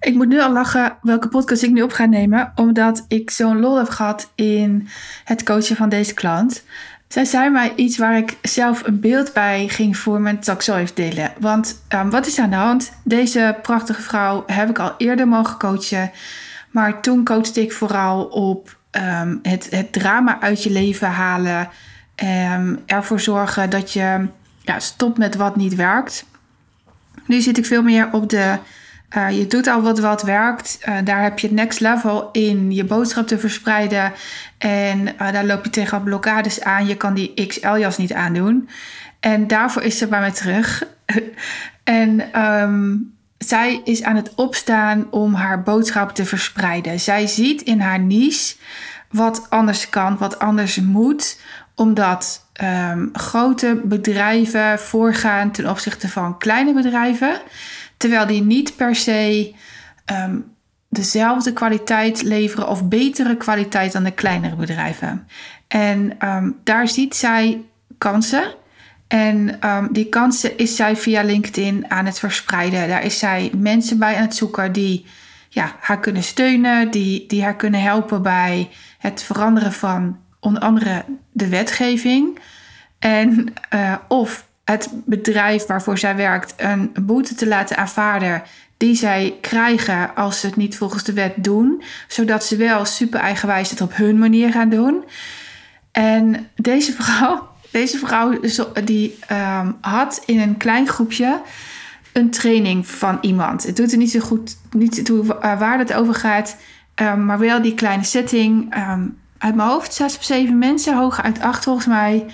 ik moet nu al lachen welke podcast ik nu op ga nemen, omdat ik zo'n lol heb gehad in het coachen van deze klant. Zij zei mij iets waar ik zelf een beeld bij ging vormen, dat ik zo even delen. Want um, wat is aan de hand? Deze prachtige vrouw heb ik al eerder mogen coachen. Maar toen coachte ik vooral op um, het, het drama uit je leven halen. Um, ervoor zorgen dat je ja, stopt met wat niet werkt. Nu zit ik veel meer op de. Uh, je doet al wat wat werkt. Uh, daar heb je het next level in je boodschap te verspreiden. En uh, daar loop je tegen blokkades aan. Je kan die XL-jas niet aandoen. En daarvoor is ze bij mij terug. en um, zij is aan het opstaan om haar boodschap te verspreiden. Zij ziet in haar niche wat anders kan, wat anders moet, omdat um, grote bedrijven voorgaan ten opzichte van kleine bedrijven, terwijl die niet per se um, dezelfde kwaliteit leveren of betere kwaliteit dan de kleinere bedrijven. En um, daar ziet zij kansen. En um, die kansen is zij via LinkedIn aan het verspreiden. Daar is zij mensen bij aan het zoeken die ja, haar kunnen steunen, die, die haar kunnen helpen bij het veranderen van onder andere de wetgeving. En uh, of het bedrijf waarvoor zij werkt een boete te laten aanvaarden die zij krijgen als ze het niet volgens de wet doen, zodat ze wel super eigenwijs het op hun manier gaan doen. En deze vrouw, deze vrouw die um, had in een klein groepje een training van iemand. Het doet er niet zo goed, niet toe uh, waar het over gaat, um, maar wel die kleine setting. Um, uit mijn hoofd zes of zeven mensen, hoger uit acht volgens mij.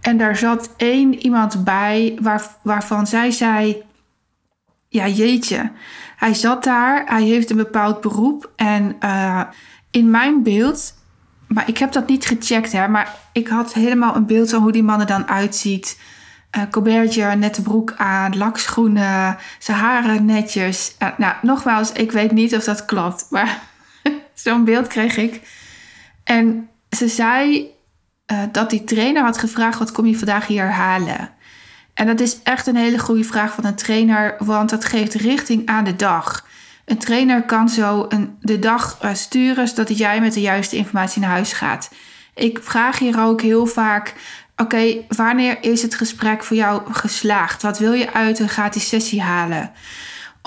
En daar zat één iemand bij waar, waarvan zij zei: Ja, jeetje. Hij zat daar, hij heeft een bepaald beroep. En uh, in mijn beeld, maar ik heb dat niet gecheckt, hè, maar ik had helemaal een beeld van hoe die man er dan uitziet. Uh, colbertje, nette broek aan, lakschoenen, zijn haren netjes. Uh, nou, nogmaals, ik weet niet of dat klopt, maar zo'n beeld kreeg ik. En ze zei uh, dat die trainer had gevraagd: wat kom je vandaag hier halen? En dat is echt een hele goede vraag van een trainer, want dat geeft richting aan de dag. Een trainer kan zo een, de dag uh, sturen zodat jij met de juiste informatie naar huis gaat. Ik vraag hier ook heel vaak: oké, wanneer is het gesprek voor jou geslaagd? Wat wil je uit een gratis sessie halen?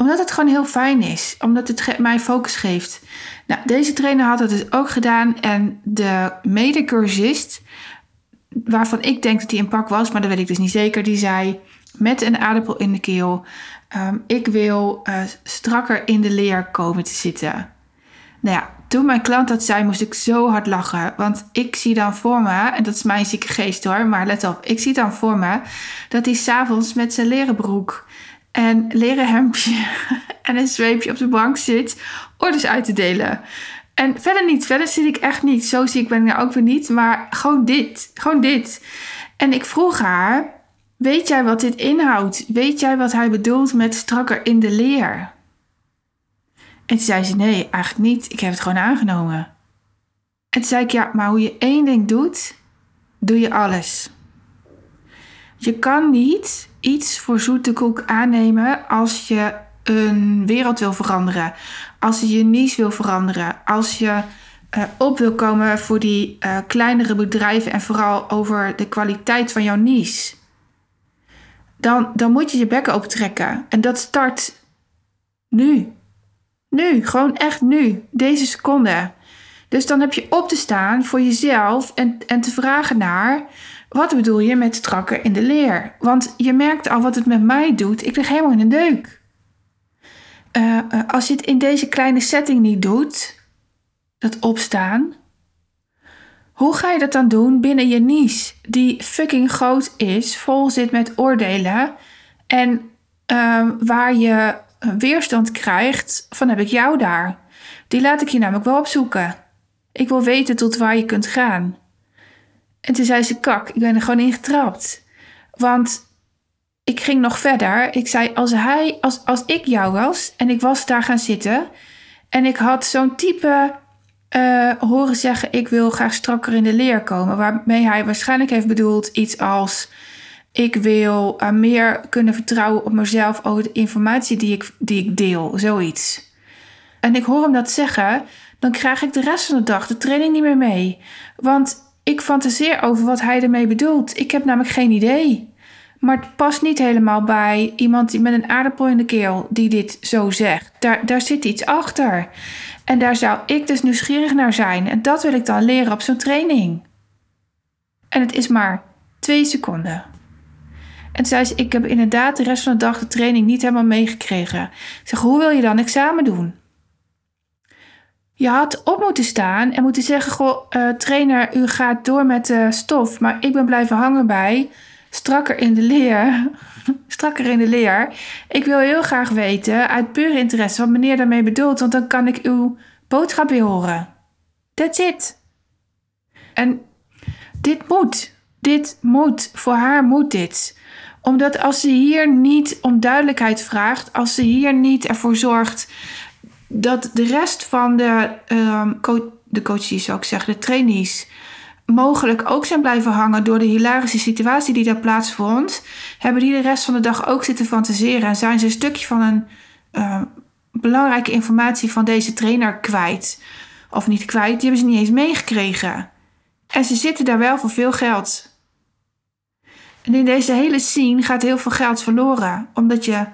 Omdat het gewoon heel fijn is, omdat het mij focus geeft. Nou, deze trainer had het dus ook gedaan en de medecursist, waarvan ik denk dat hij een pak was, maar dat weet ik dus niet zeker, die zei met een aardappel in de keel, um, ik wil uh, strakker in de leer komen te zitten. Nou ja, toen mijn klant dat zei, moest ik zo hard lachen. Want ik zie dan voor me, en dat is mijn zieke geest hoor, maar let op, ik zie dan voor me dat hij s'avonds met zijn leren broek en leren hemdje en een zweepje op de bank zit orders uit te delen. En verder niet, verder zit ik echt niet. Zo zie ik ben ik nou ook weer niet, maar gewoon dit, gewoon dit. En ik vroeg haar, weet jij wat dit inhoudt? Weet jij wat hij bedoelt met strakker in de leer? En toen zei ze, nee, eigenlijk niet. Ik heb het gewoon aangenomen. En toen zei ik, ja, maar hoe je één ding doet, doe je alles. Je kan niet iets voor zoete koek aannemen als je een wereld wil veranderen. Als je je niche wil veranderen. Als je uh, op wil komen voor die uh, kleinere bedrijven en vooral over de kwaliteit van jouw niche. Dan, dan moet je je bekken optrekken. En dat start nu. Nu, gewoon echt nu. Deze seconde. Dus dan heb je op te staan voor jezelf en, en te vragen naar wat bedoel je met strakker in de leer? Want je merkt al wat het met mij doet. Ik lig helemaal in een deuk. Uh, uh, als je het in deze kleine setting niet doet, dat opstaan, hoe ga je dat dan doen binnen je niche, die fucking groot is, vol zit met oordelen en uh, waar je weerstand krijgt van heb ik jou daar? Die laat ik je namelijk wel opzoeken. Ik wil weten tot waar je kunt gaan. En toen zei ze: Kak, ik ben er gewoon in getrapt. Want ik ging nog verder. Ik zei: Als hij, als, als ik jou was en ik was daar gaan zitten. en ik had zo'n type uh, horen zeggen: Ik wil graag strakker in de leer komen. Waarmee hij waarschijnlijk heeft bedoeld iets als. Ik wil uh, meer kunnen vertrouwen op mezelf over de informatie die ik, die ik deel. Zoiets. En ik hoor hem dat zeggen, dan krijg ik de rest van de dag de training niet meer mee. Want ik fantaseer over wat hij ermee bedoelt. Ik heb namelijk geen idee. Maar het past niet helemaal bij iemand met een aardappel in de keel die dit zo zegt. Daar, daar zit iets achter. En daar zou ik dus nieuwsgierig naar zijn. En dat wil ik dan leren op zo'n training. En het is maar twee seconden. En zei ze, ik heb inderdaad de rest van de dag de training niet helemaal meegekregen. Ik zeg, hoe wil je dan examen doen? Je had op moeten staan en moeten zeggen: Goh, uh, trainer, u gaat door met de stof, maar ik ben blijven hangen bij strakker in de leer. strakker in de leer. Ik wil heel graag weten, uit pure interesse, wat meneer daarmee bedoelt, want dan kan ik uw boodschap weer horen. That's it. En dit moet. Dit moet. Voor haar moet dit. Omdat als ze hier niet om duidelijkheid vraagt, als ze hier niet ervoor zorgt dat de rest van de, um, de coaches, zou ik zeggen, de trainees, mogelijk ook zijn blijven hangen door de hilarische situatie die daar plaatsvond, hebben die de rest van de dag ook zitten fantaseren en zijn ze een stukje van een uh, belangrijke informatie van deze trainer kwijt. Of niet kwijt, die hebben ze niet eens meegekregen. En ze zitten daar wel voor veel geld. En in deze hele scene gaat heel veel geld verloren, omdat je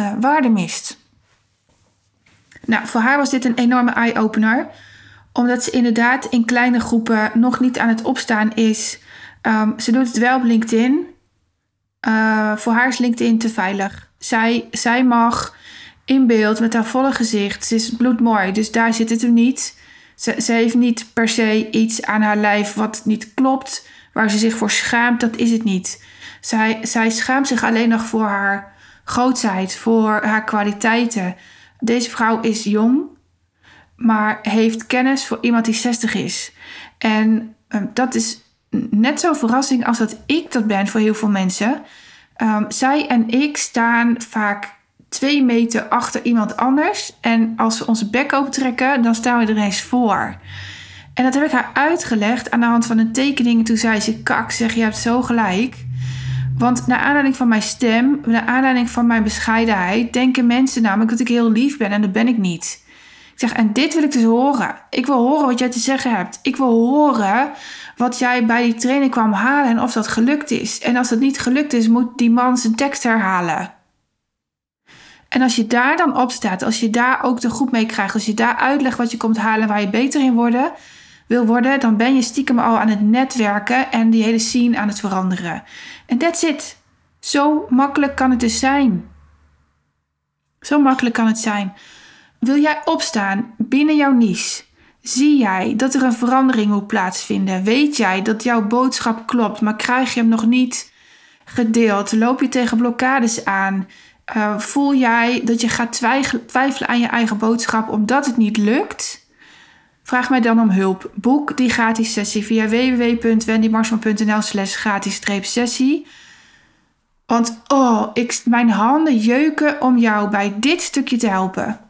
uh, waarde mist. Nou, voor haar was dit een enorme eye-opener. Omdat ze inderdaad in kleine groepen nog niet aan het opstaan is. Um, ze doet het wel op LinkedIn. Uh, voor haar is LinkedIn te veilig. Zij, zij mag in beeld met haar volle gezicht. Ze is bloedmooi, dus daar zit het er niet. Ze, ze heeft niet per se iets aan haar lijf wat niet klopt. Waar ze zich voor schaamt, dat is het niet. Zij, zij schaamt zich alleen nog voor haar grootheid, voor haar kwaliteiten. Deze vrouw is jong, maar heeft kennis voor iemand die 60 is. En um, dat is net zo verrassing als dat ik dat ben voor heel veel mensen. Um, zij en ik staan vaak twee meter achter iemand anders. En als we onze bek opentrekken, dan staan we er eens voor. En dat heb ik haar uitgelegd aan de hand van een tekening. Toen zei ze: Kak, zeg je hebt zo gelijk. Want naar aanleiding van mijn stem, naar aanleiding van mijn bescheidenheid, denken mensen namelijk dat ik heel lief ben en dat ben ik niet. Ik zeg, en dit wil ik dus horen. Ik wil horen wat jij te zeggen hebt. Ik wil horen wat jij bij die training kwam halen en of dat gelukt is. En als dat niet gelukt is, moet die man zijn tekst herhalen. En als je daar dan op staat, als je daar ook de groep mee krijgt, als je daar uitlegt wat je komt halen waar je beter in worden, wil worden, dan ben je stiekem al aan het netwerken en die hele scene aan het veranderen. En that's it. Zo makkelijk kan het dus zijn. Zo makkelijk kan het zijn. Wil jij opstaan binnen jouw niche? Zie jij dat er een verandering moet plaatsvinden? Weet jij dat jouw boodschap klopt, maar krijg je hem nog niet gedeeld? Loop je tegen blokkades aan? Uh, voel jij dat je gaat twijfelen aan je eigen boodschap omdat het niet lukt? Vraag mij dan om hulp. Boek die gratis sessie via www.wendymarsman.nl slash gratis sessie. Want oh, ik, mijn handen jeuken om jou bij dit stukje te helpen.